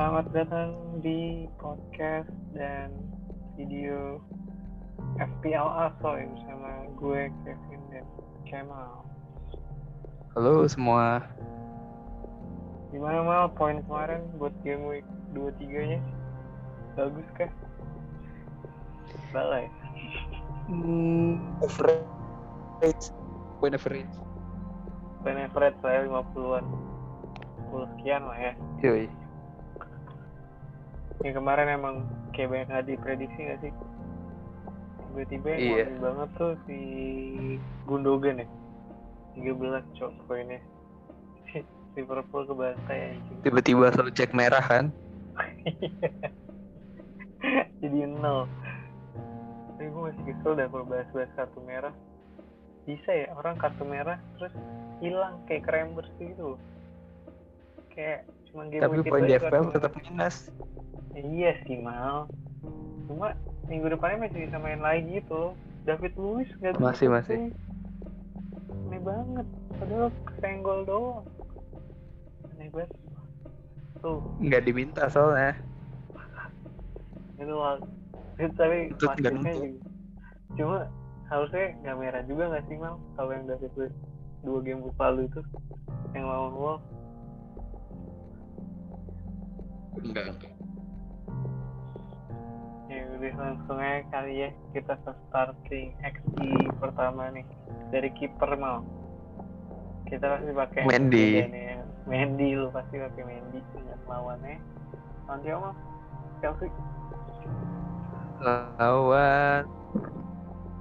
Selamat datang di podcast dan video FPL Asoy bersama gue Kevin dan Kemal. Halo semua. Gimana mal poin kemarin buat game week 23 nya? Bagus kah? Balai. Hmm, average. Point average. Poin average saya 50-an. 10 sekian lah ya. Yoi. Yang kemarin emang kayak banyak nggak diprediksi nggak sih? Tiba-tiba yang wangi banget tuh si Gundogan ya. 13 cok poinnya. Liverpool kebantai anjing. Tiba-tiba selalu cek merah kan? Jadi nol. Tapi gue masih kesel dah kalau bahas-bahas kartu merah. Bisa ya orang kartu merah terus hilang kayak krembers gitu loh. Kayak cuma game Tapi poin di FPL tetap minus. Iya sih mal. Cuma minggu depannya masih bisa main lagi gitu loh. David Luiz nggak. Masih, masih. tuh. Aneh banget. Padahal kesenggol doang. Aneh banget. Tuh, Nggak diminta soalnya. itu tapi Itu. Cuma harusnya nggak merah juga nggak sih mal? Kalau yang David Luiz dua game week lalu itu yang lawan Wolves Enggak, enggak. Ya udah langsung aja kali ya kita ke starting XG pertama nih dari kiper mau. Kita pasti pakai Mendy. nih ya. Mendy lu pasti pakai Mendy ingat lawannya. Lawan siapa Mal? Chelsea. Lawan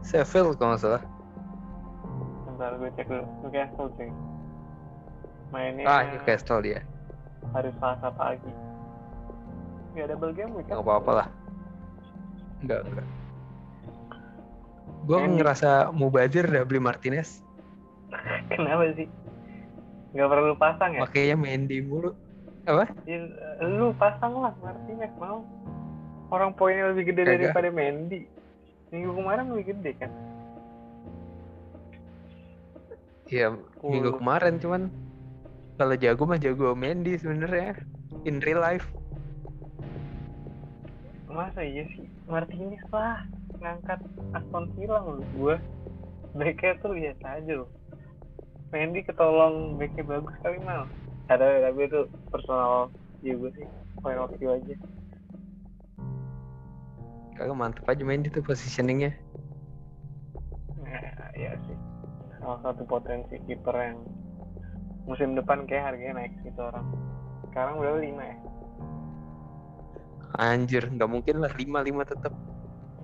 Sheffield kalau nggak salah. Bentar gue cek dulu. Newcastle cuy. Mainnya Ah, Newcastle dia. hari Selasa pagi. Gak double game week? Nggak apa-apa lah. Enggak, enggak. Gue ngerasa mubazir udah beli Martinez. Kenapa sih? Gak perlu pasang ya? Makanya Mendy mulu. Apa? Ya, lu pasang lah Martinez mau orang poinnya lebih gede Kagak. daripada Mendy minggu kemarin lebih gede kan Iya, minggu kemarin cuman kalau jago mah jago Mendy sebenarnya in real life. Masa iya sih? Martinez lah ngangkat Aston Villa menurut gua. Backnya tuh lihat aja loh. Mendy ketolong backnya bagus kali mal. Ada tapi itu personal juga sih point of view aja. Kagak mantep aja Mendy tuh positioningnya. nah, iya sih. Salah satu potensi kiper yang musim depan kayak harganya naik gitu orang. Sekarang udah lima ya Anjir, nggak mungkin lah 5-5 tetap.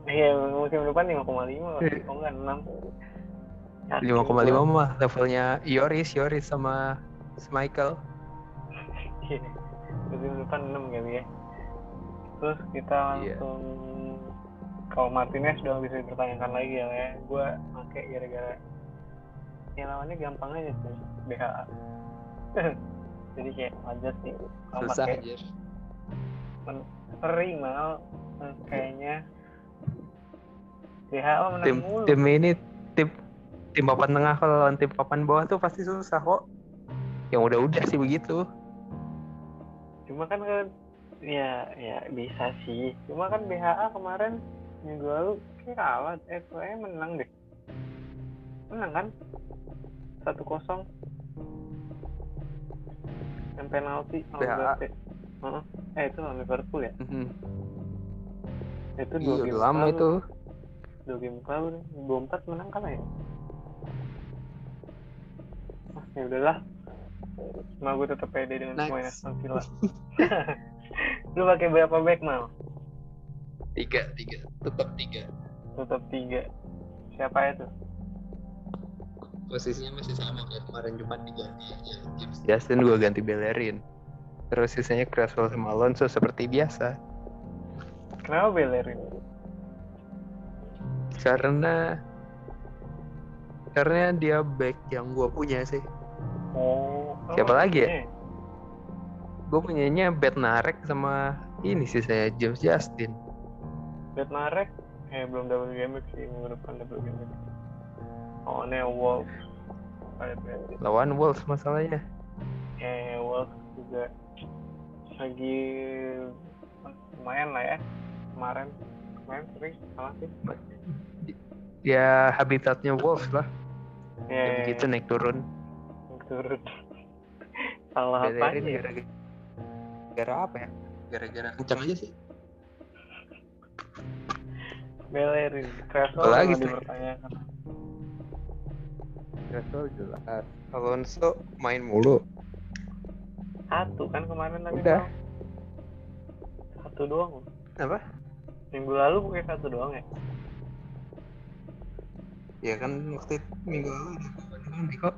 Iya, musim depan 5,5 lah. Eh. Oh enggak, 6. 5,5 mah levelnya Yoris, Yoris sama Michael. Iya. Musim depan 6 kali ya. Terus kita Iya. langsung kalau Martinez udah bisa dipertanyakan lagi ya, ya. Gue pakai gara-gara ya lawannya gampang aja sih, BHA. Jadi kayak wajar sih. Susah pakai anjir. seri mal eh, kayaknya BHA menang Tim mulu. tim ini tim tim papan tengah kalau lawan tim papan bawah tuh pasti susah kok. Yang udah-udah sih begitu. cuma kan kan ya ya bisa sih cuma kan BHA kemarin minggu lalu kalah eh kayaknya menang deh menang kan satu kosong yang penalti BHA. Heeh. eh itu lawan Liverpool ya Mhm. itu Iya dua game lama lalu. itu. dua game lalu dua empat menang kalah ya ah ya udahlah Cuma gue tetap pede dengan Next. pemain Aston Villa lu pakai berapa back mal Tiga, tiga, tetap tiga. tetap tiga siapa itu Posisinya masih sama kayak kemarin cuma diganti aja. James Justin gue ganti Bellerin. Terus sisanya Creswell sama Alonso seperti biasa. kenapa Bellerin Karena karena dia back yang gue punya sih. oh Siapa oh, lagi ya? Gue punyanya Bednarek sama ini sih saya James Justin. Bednarek eh belum double game sih minggu depan double game oh ini Wolves Lawan Wolves masalahnya. eh Wolves juga lagi lumayan lah ya kemarin kemarin sering salah sih Ya habitatnya wolves lah. ya, Ya, ya, begitu naik turun. turun salah apa Belerin ya gara-gara gara apa ya? Gara-gara kencang aja sih. belerin Creswell nggak sih? dipertanyakan Gasol jelas. Alonso main mulu. Satu kan kemarin tapi Udah. Bang. satu doang Apa? minggu lalu pakai satu doang ya Ya kan waktu itu minggu lalu ada kawan kok.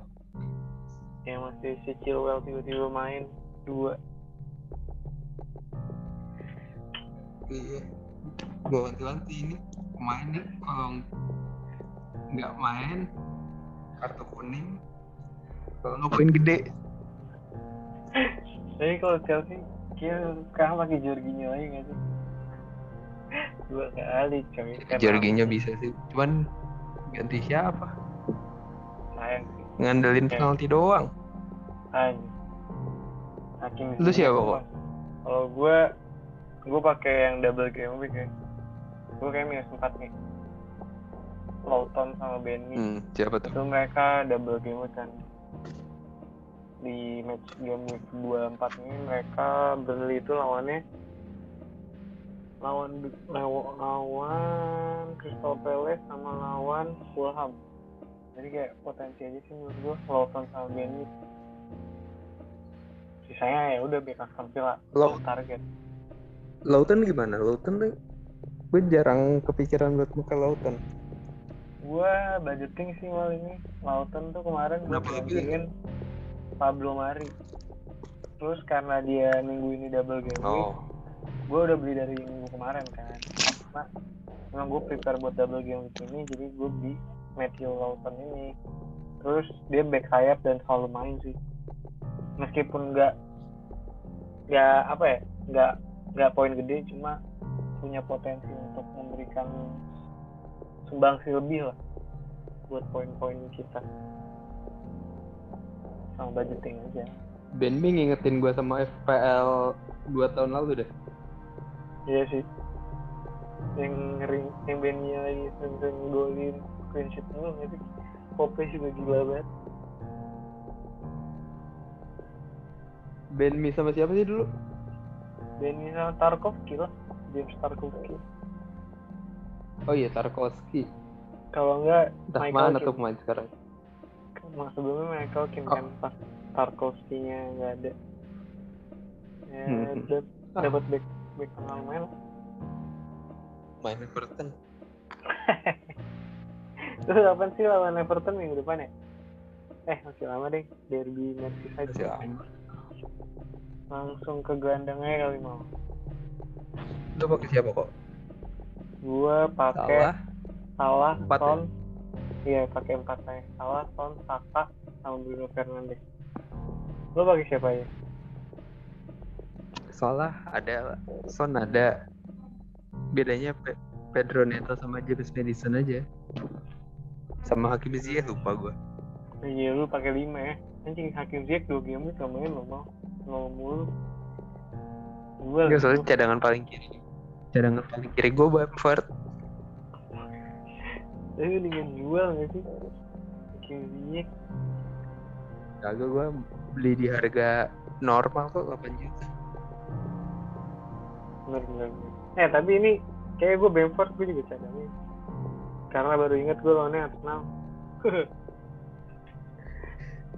yang masih si Chilwell tiba-tiba main dua Iya. Gue wanti-wanti ini pemain nih kalau nggak main kartu kuning kalau nggak poin gede jadi kalau Chelsea kira sekarang pakai Jorginho lagi nggak sih dua kali coy Karena Jorginho bisa sih cuman ganti siapa sayang sih ngandelin penalti doang Anjir. Hakim Lu siapa, kok? Kalau gue, gue pakai yang double game week ya. Gue kayak minus 4 nih. Lawton sama Benny. hmm, siapa tuh Itu mereka double game week kan. Di match game week 24 ini mereka Burnley itu lawannya lawan lawan, Crystal Palace sama lawan Fulham. Jadi kayak potensi aja sih menurut gue Lawton sama Benny. Sisanya ya udah back Aston Villa Lo target. Lautan gimana Lautan tuh gue jarang kepikiran buat muka Lautan Gua budgeting sih mal ini. Lawton tuh kemarin gue gantiin Pablo Mari. Terus karena dia minggu ini double game week, oh gue udah beli dari minggu kemarin kan. Cuma memang gue prepare buat double game week ini, jadi gue beli Matthew Lawton ini. Terus dia back sayap dan selalu main sih. Meskipun nggak nggak apa ya, nggak nggak poin gede, cuma punya potensi untuk memberikan sumbangsi lebih lah buat poin-poin kita sama budgeting aja. Ben Mee ngingetin gue sama FPL 2 tahun lalu deh. Iya sih. Yang ngeri yang bandnya lagi sering golin clean sheet mulu nggak sih? Pope juga gila banget. Ben Mee sama siapa sih dulu? Benny sama Tarkovsky lah James Tarkovsky. Oh iya Tarkowski kalau enggak entah Michael mana tuh pemain sekarang sebelumnya Michael Keane Oh. kan pas Tarkovsky-nya nggak ada ya Hmm. Ah. dapat back back lah main Everton Terus kapan sih lawan Everton minggu depan ya? Eh masih lama deh derby Merseyside. masih lama Langsung ke gelandangnya kali mau. lu pakai siapa kok Gua pakai salah Salah, Empat ya? Iya pakai empat saya. Salah, Son, Saka, sama Bruno Fernandes. Lo pakai siapa ya? salah ada Son ada bedanya Pe- Pedro Neto sama James Madison aja sama Hakim Ziyech lupa gue Iya lu pakai lima ya. Anjing Hakim Ziyech dua game itu main lo mau nol mulu. Nggak, soalnya cadangan paling kiri cadangan paling kiri gue Bamford Tapi dengan jual nggak sih? Ziyech. kagak gue beli di harga normal kok 8 juta. Bener bener eh tapi ini kayak gue Bamford gue juga cadangin karena baru inget gue lawannya Arsenal.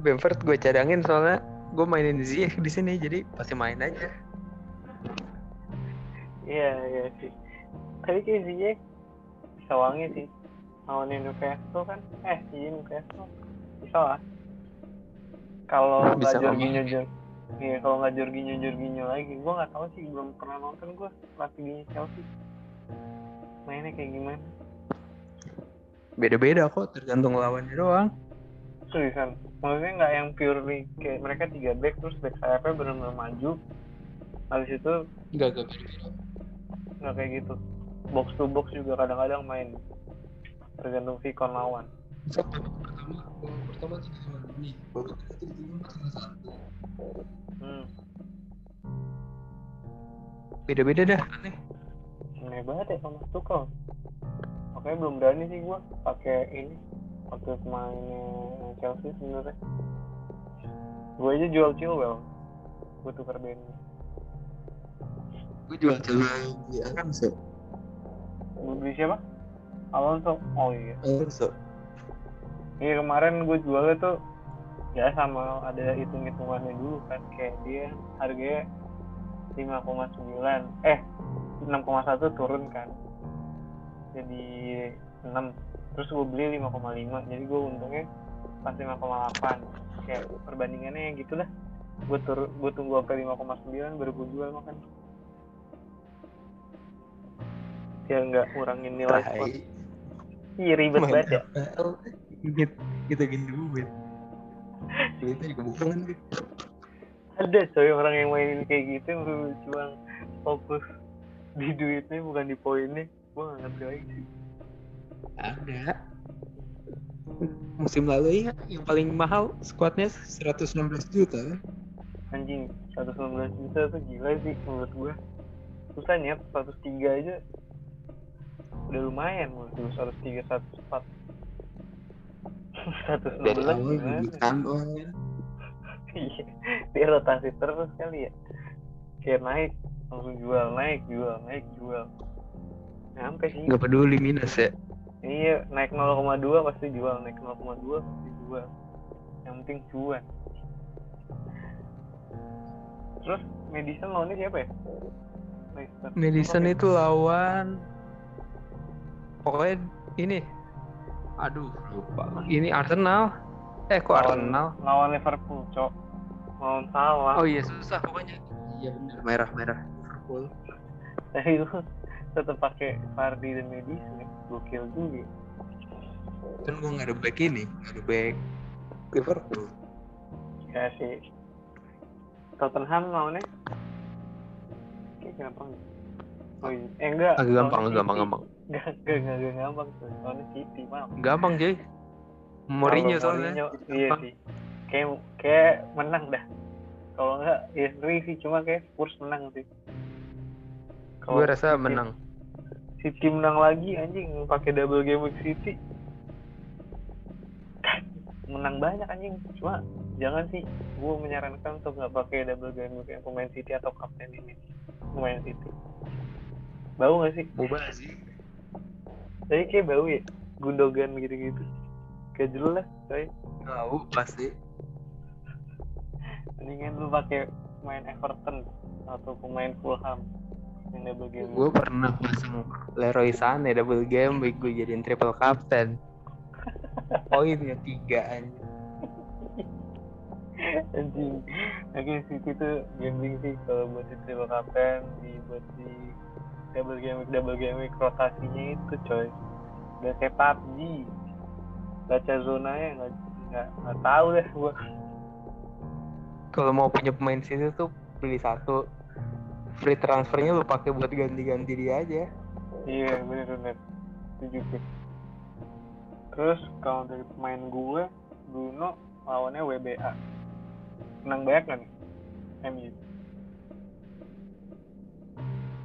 Bamford gue cadangin soalnya gue mainin Ziyech di sini jadi pasti main aja. Iya iya sih. Tapi kayak Ziyech wangi sih lawan Newcastle kan? Eh iya Newcastle. Bisa lah. Kalau nggak. Jorginho Jor iya kalau nggak Jorginho Jorginho lagi gue nggak tahu sih belum pernah nonton gue strateginya Chelsea. Mainnya kayak gimana? Beda-beda kok tergantung lawannya doang. Seriusan maksudnya nggak yang purely kayak mereka tiga back terus back sayapnya benar-benar maju. Habis itu Enggak, enggak beda-beda. nggak kayak gitu. Box to box juga kadang-kadang main tergantung sikon lawan. Pertama, pertama tiga sama ini, salah satu. hmm. beda-beda dah. Aneh. Aneh banget ya sama Tuchel makanya belum berani sih gua pakai ini waktu pemainnya Chelsea sebenarnya. Gue aja jual Chilwell gue tukar Ben. Gue jual coba di Alonso gue beli siapa Alonso oh iya. Alonso iya kemarin gue jualnya tuh ya sama ada hitung hitungannya dulu kan kayak dia harganya 5,9 eh 6,1 turun kan. Jadi 6 terus gue beli 5,5 jadi gue untungnya pas 5,8 kayak perbandingannya yang gitu lah gue tur gue tunggu sampai 5,9 baru gue jual makan. Biar nggak ngurangin nilai spot. Iya ribet banget ya. FPL, Git, kita gini duit duitnya juga bukan. Kan ada coy orang yang mainin kayak gitu yang cuma fokus di duitnya bukan di poinnya. Gue gak ngerti lagi sih. Ada. Musim lalu ya yang paling mahal squadnya 116 juta. Anjing 119 juta tuh gila sih menurut gue susah nyet 103 aja udah lumayan menurut gue 103 104 dari 116 awal gimana beli kantong iya dia rotasi terus kali ya kayak naik langsung jual naik jual naik jual nyampe sih nggak peduli minus ya Iya, naik 0,2 pasti jual, naik 0,2 pasti jual. Yang penting cuan. Terus Madison lawannya siapa ya? Leicester. Madison Oke. itu lawan pokoknya ini aduh lupa ini Arsenal eh kok lawan, Arsenal lawan Liverpool, Cok. Lawan salah. oh iya susah pokoknya iya benar merah merah Liverpool Tapi lu tetap pakai Fardi dan ya. Gokil juga. kan gua nggak ada back ini nggak ada back Liverpool Ya sih. Tottenham lawannya kayak gampang. Oh iya. Eh enggak. agak gampang gampang City. gampang Enggak, enggak, enggak gampang tuh. Lawannya City, maaf. gampang Jay. Mourinho soalnya. Mourinho, iya sih. Kayak kayak menang dah. Kalau enggak ya seri sih. Cuma kayak Spurs menang sih. Gue rasa City- menang. City menang lagi anjing. Pakai double game week City. Menang banyak anjing. Cuma jangan sih. Gue menyarankan untuk nggak pakai double game week yang pemain City atau kapten ini. Pemain City. Bau nggak sih? Boba sih tapi kayak bau ya Gundogan gitu-gitu. Kayak jelas coy. Tahu pasti. Mendingan lu pakai pemain Everton atau pemain Fulham yang double game. Gue pernah pasang Leroy Sané double game week gue jadiin triple captain. Poinnya tiga anjing. Anjing. Lagi City tuh gambling sih kalau buat di triple captain di buat di double game week double game week rotasinya itu coy. Udah kayak PUBG baca zonanya nggak nggak nggak tahu deh gua. Kalau mau punya pemain situ tuh pilih satu. Free transfernya lu pakai buat ganti-ganti dia aja. Iya bener bener. Setuju gue terus kalau dari pemain gue Bruno lawannya WBA menang banyak kan MU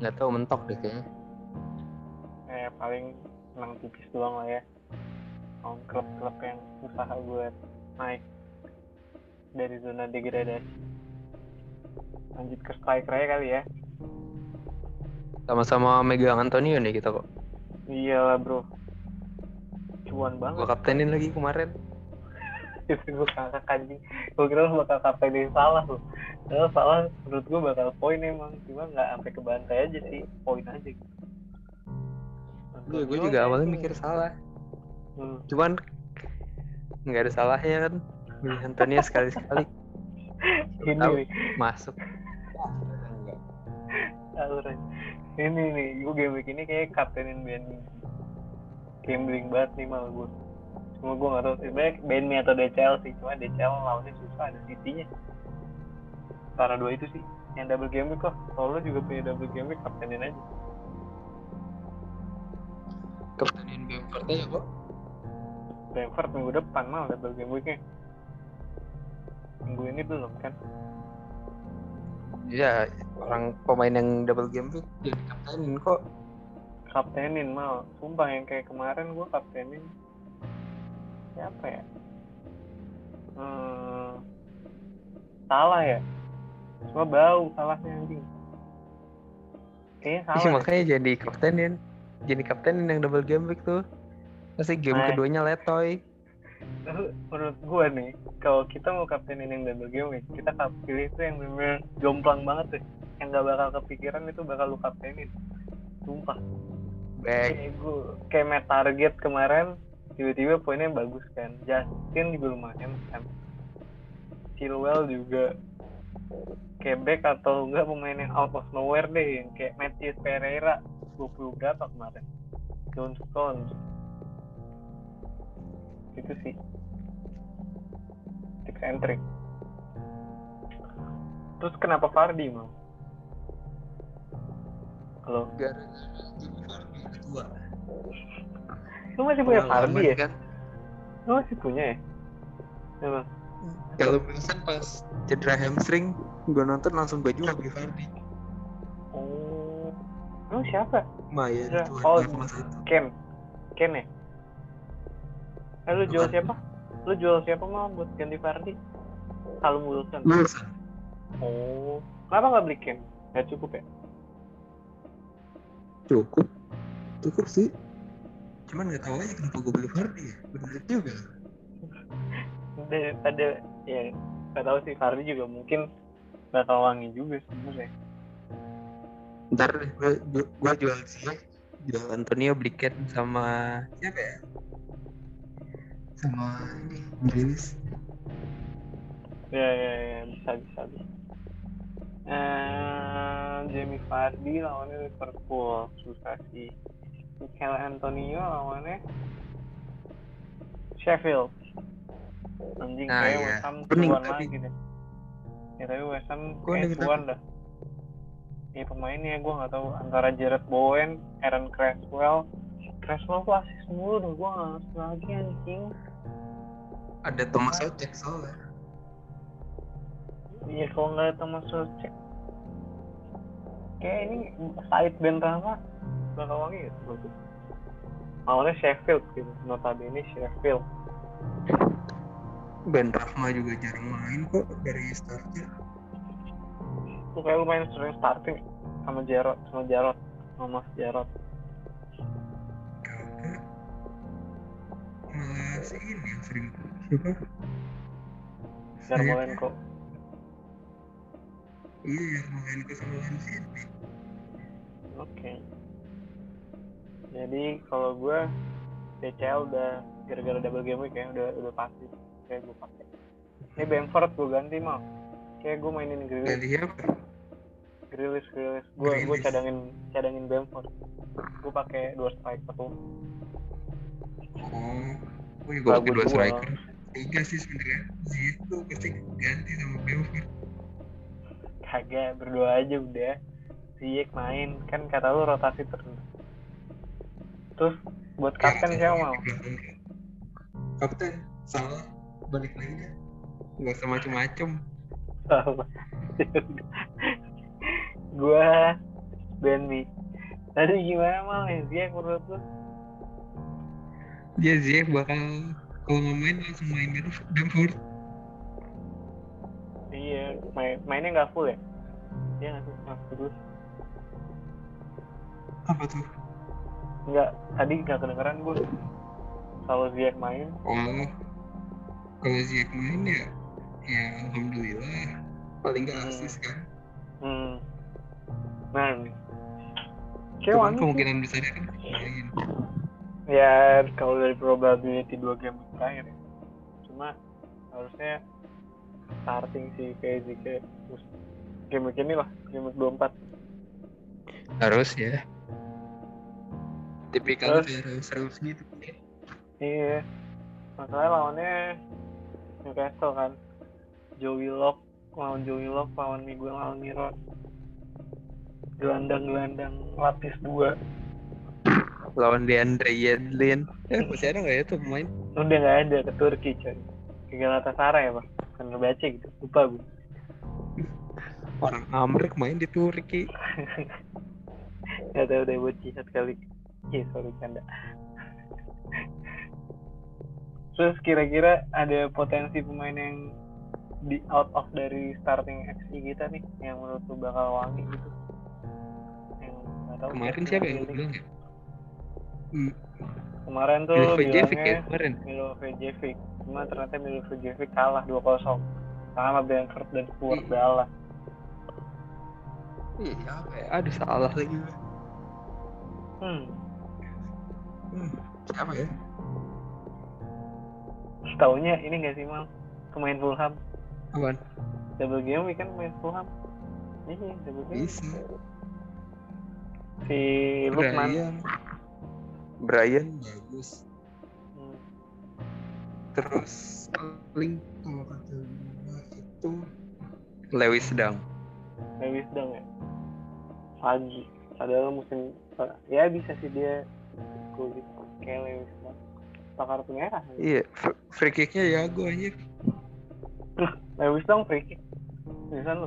nggak tahu mentok deh kayaknya. Eh paling menang tipis doang lah ya. Lawan klub-klub yang usaha buat naik dari zona degradasi. Lanjut ke striker aja kali ya. Sama-sama megang Antonio nih kita kok iyalah bro. Cuan gua banget kaptenin lagi kemarin itu gue kakak anjing. Gue kira lu bakal kaptenin salah lu. Padahal salah menurut gue bakal poin emang. Cuma nggak sampai ke bantai aja sih poin aja. Gitu. gue Antonio juga aja awalnya itu. mikir salah. Hmm. cuman nggak ada salahnya kan. Milih Antonio sekali-sekali. Ini masuk. Ini nih gue game week ini kayak kaptenin Ben gambling banget nih mal gue cuma gue nggak tahu sih. Baik Ben Mi atau DCL sih. Cuma DCL lawannya susah ada City-nya antara dua itu sih. Yang double game week kok. Kalau juga punya double game week kaptenin aja. Kaptenin Bamford aja kok Brentford minggu depan mal double game weeknya minggu ini belum kan? Ya orang pemain yang double game week jadi kaptenin kok. Kaptenin mal. Sumpah yang kayak kemarin gue kaptenin siapa ya? Hmm, salah ya? Cuma bau salahnya anjing. Kayaknya salah makanya jadi kaptenin. Jadi kaptenin yang double game week tuh. Pasti game Eh. keduanya letoy. Lalu menurut gue nih kalau kita mau kaptenin yang double game week kita pilih itu yang bener jomplang banget deh. Yang gak bakal kepikiran itu bakal lu kaptenin. Sumpah. Back kayak gue kayak match target kemarin tiba-tiba poinnya bagus kan. Justin juga lumayan kan Chilwell juga kayak back atau enggak pemain yang out of nowhere deh. Yang kayak Matthews Pereira 20 berapa kemarin. John Stones itu sih. Tips and trick terus kenapa Fardi mau halo? Gara-gara lu masih punya Fardi ya kan lu masih punya ya Emang? kalau Wilson pas cedera hamstring gue nonton langsung jual beli Fardi Oh, lu siapa? Cedera. tuh Oh. 2,1 Ken, Ken ya? Eh, lu jual siapa? Lu jual siapa mau buat ganti Fardi? Kalau Wilson. Wilson Oh, kenapa nggak beli Ken? Gak cukup ya? cukup cukup sih cuman nggak tahu aja kenapa gue beli Fardi ya bener juga Daripada ya nggak tahu sih Fardi juga mungkin bakal wangi juga sebenarnya. ntar deh gue gue jual sih jual Antonio Bliket sama siapa ya sama ini Grealish Ya ya ya bisa bisa bisa. Eh, Jamie Vardy lawannya Liverpool susah sih. Mikel Antonio lawannya Sheffield. Anjing Nah, kayak iya. West Ham tuan tapi. lagi deh. Ya tapi West Ham kayak tuan dah. Ya pemainnya gue nggak tahu antara Jared Bowen, Aaron Creswell. Creswell tuh asis mulu dah gue nggak ngerti lagi anjing. ada Thomas Ocek soalnya Iya kalau nggak ada Thomas Socek Kayak ini Said Ben Rama wangi gitu bagus. Awalnya Sheffield gitu, notabene Sheffield. Ben Rahma juga jarang main kok dari starter Tuh kayak lumayan sering starting sama Jarot, sama Jarot, sama Mas Jarot. malah si ini yang sering siapa Yarmolenko. iya Yarmolenko sama Lanzini Oke. Jadi kalau gue DCL udah gara-gara double game week ya udah udah pasti kayak gue pakai. Ini Bamford gue ganti mau. Kayak gue mainin Grealish. ganti siapa Grilis, Grilis. Gue gue cadangin cadangin Bamford. Gue pakai dua striker tuh. oh gue juga pakai dua striker tiga sih sebenarnya Ziyech tuh pasti ganti sama Bamford Kagak berdua aja udah. Ziyech main kan kata lu rotasi terus. Terus buat kapten siapa mau? kapten salah balik lagi deh nggak usah macem-macem gua Benmi. Tadi gimana mal ya Ziyech menurut lu? dia Ziyech bakal kalau nggak main langsung main Bamf- Bamford Iya, main, mainnya nggak full ya? Iya nggak sih? Terus apa tuh nggak tadi nggak kedengeran gue. Kalau Ziyech main, oh kalau Ziyech main ya ya alhamdulillah paling nggak Hmm. asis kan hmm. Nah. Kayak cuman wangi sih. kemungkinan besarnya kan main Ya kalau dari probability dua game terakhir ya. Cuma harusnya starting si KZK terus game week ini lah game week 24 harus ya tipikal Terus? serius gitu. Iya. Masalahnya lawannya Newcastle kan. Joey Lock lawan Joey Lock lawan Miguel Almiron. Gelandang-gelandang lapis dua. Lawan Deandre Yedlin. Eh masih ada nggak ya tuh pemain? Udah nggak ada ke Turki coy. Ke Galatasaray ya pak kan ngebaca gitu. Lupa gue Orang Amrik main di Turki. Gak tau deh buat jihad kali. Iya sorry canda. Terus kira-kira ada potensi pemain yang di out of dari starting XI kita nih yang menurut lu bakal wangi gitu? Yang nggak tahu. Kemarin siapa siapa yang bilang ya? Hmm, Kemarin tuh Milosevic ya kemarin. Milosevic. Cuma ternyata Milosevic kalah 2-0 sama Brentford dan Spurs Iya. Iya, ya? Aduh salah lagi. Hmm. Hmm, siapa ya? Taunya ini gak sih mal pemain Fulham Apaan? double game kan pemain Fulham iya double game Bisa. si Lukman Brian. Brian bagus. Hmm. Terus paling kalau kata itu Lewis Dang. Lewis Dang ya pagi padahal musim ya bisa sih dia gue Dang tak kartu merah Iya, fr- free kicknya jago aja. Lewis Dang free kick bisa lu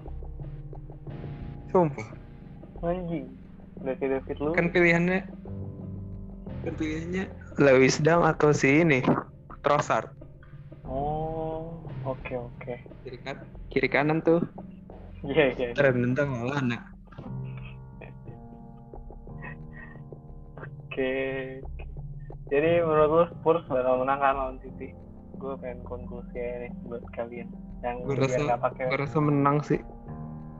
Sumpah. anjing udah kayak David lu Kan pilihannya kan pilihannya Lewis Dang atau si ini Trossard. oh oke oke Kiri kan kiri kanan tuh. iya iya Ntar nendang Lallana. Oke. Jadi menurut lu Spurs bakal menang kan lawan City? Gue pengen konklusi nih buat kalian yang Gue biar rasa nggak pakai gue rasa menang sih.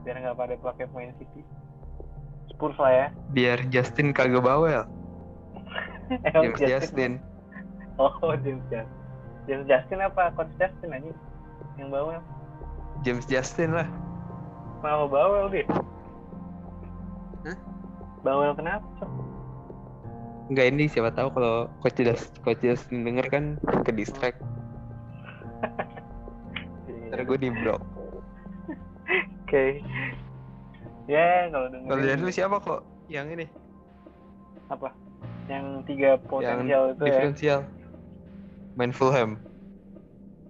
biar nggak pada pakai pemain City. Spurs lah ya. Biar Justin kagak bawel. James Justin. Oh James Justin. James Justin apa? Coach Justin aja yang bawel. James Justin lah. Kenapa bawel dia? Hah? Bawel kenapa? Cok? Enggak ini siapa tahu kalau coach Justin, coach Justin denger kan ke distract. Ntar gue di blok. Oke. Ya kalau Kalau dengerin dari lu siapa kok yang ini? apa? Yang tiga potensial yang itu ya. diferensial. Main Fulham.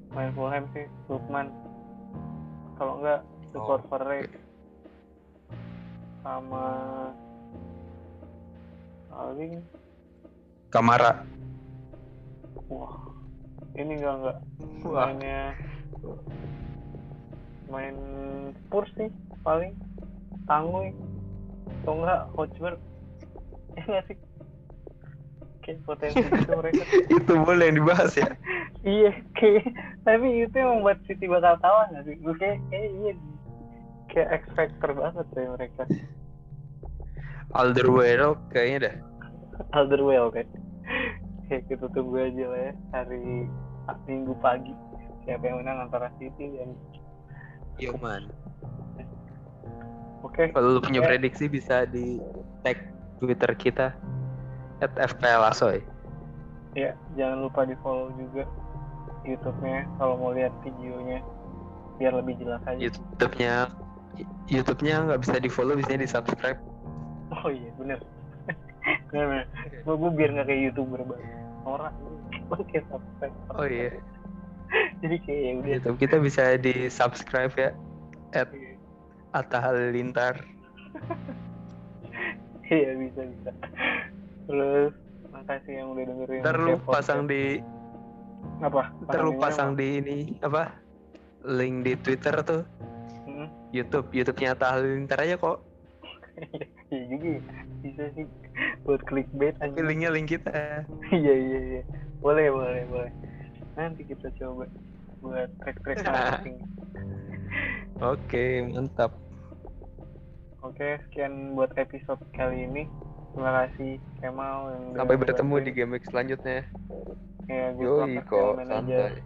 main Fulham sih Lukman kalau enggak support Oh, for Ray sama paling Kamara. wah. Ini enggak enggak mainnya main Spurs sih paling. Tangguh atau enggak Hotspur ya enggak sih? Kayak potensi itu mereka. Itu boleh yang dibahas ya. iya kayak tapi itu yang membuat City bakal kalah nggak sih? Gue kayak kayak iya. Kayak X factor banget deh mereka. Alderweireld kayaknya dah. Alderweireld kan kayak kita tunggu aja lah ya hari minggu pagi siapa yang menang antara City dan Iya man. oke Kalau lu punya Ya. prediksi bisa di tag Twitter kita at FPL Asoy. ya jangan lupa di follow juga YouTube-nya kalau mau lihat videonya biar lebih jelas aja YouTube-nya YouTube-nya nggak bisa di follow, bisa di subscribe. oh iya bener gue gue biar nggak kayak youtuber banget orang pakai subscribe Oh iya, jadi kayak ya udah YouTube kita bisa di subscribe ya at Atta Halilintar. Iya bisa bisa. Terus makasih yang udah dengerin. Ntar lu pasang di, apa? ntar lu pasang apa? di ini apa? Link di Twitter tuh, Hmm, YouTube, YouTube-nya Atta Halilintar aja kok. Iya juga ya. Bisa sih buat clickbait aja. Linknya link kita. Iya iya iya. Boleh boleh boleh. Nanti kita coba buat track-track marketing. Oke, mantap. Oke, sekian buat episode kali ini. Terima kasih Kemal yang Sampai bertemu di game week selanjutnya. Ya, gue Yoi kok, santai.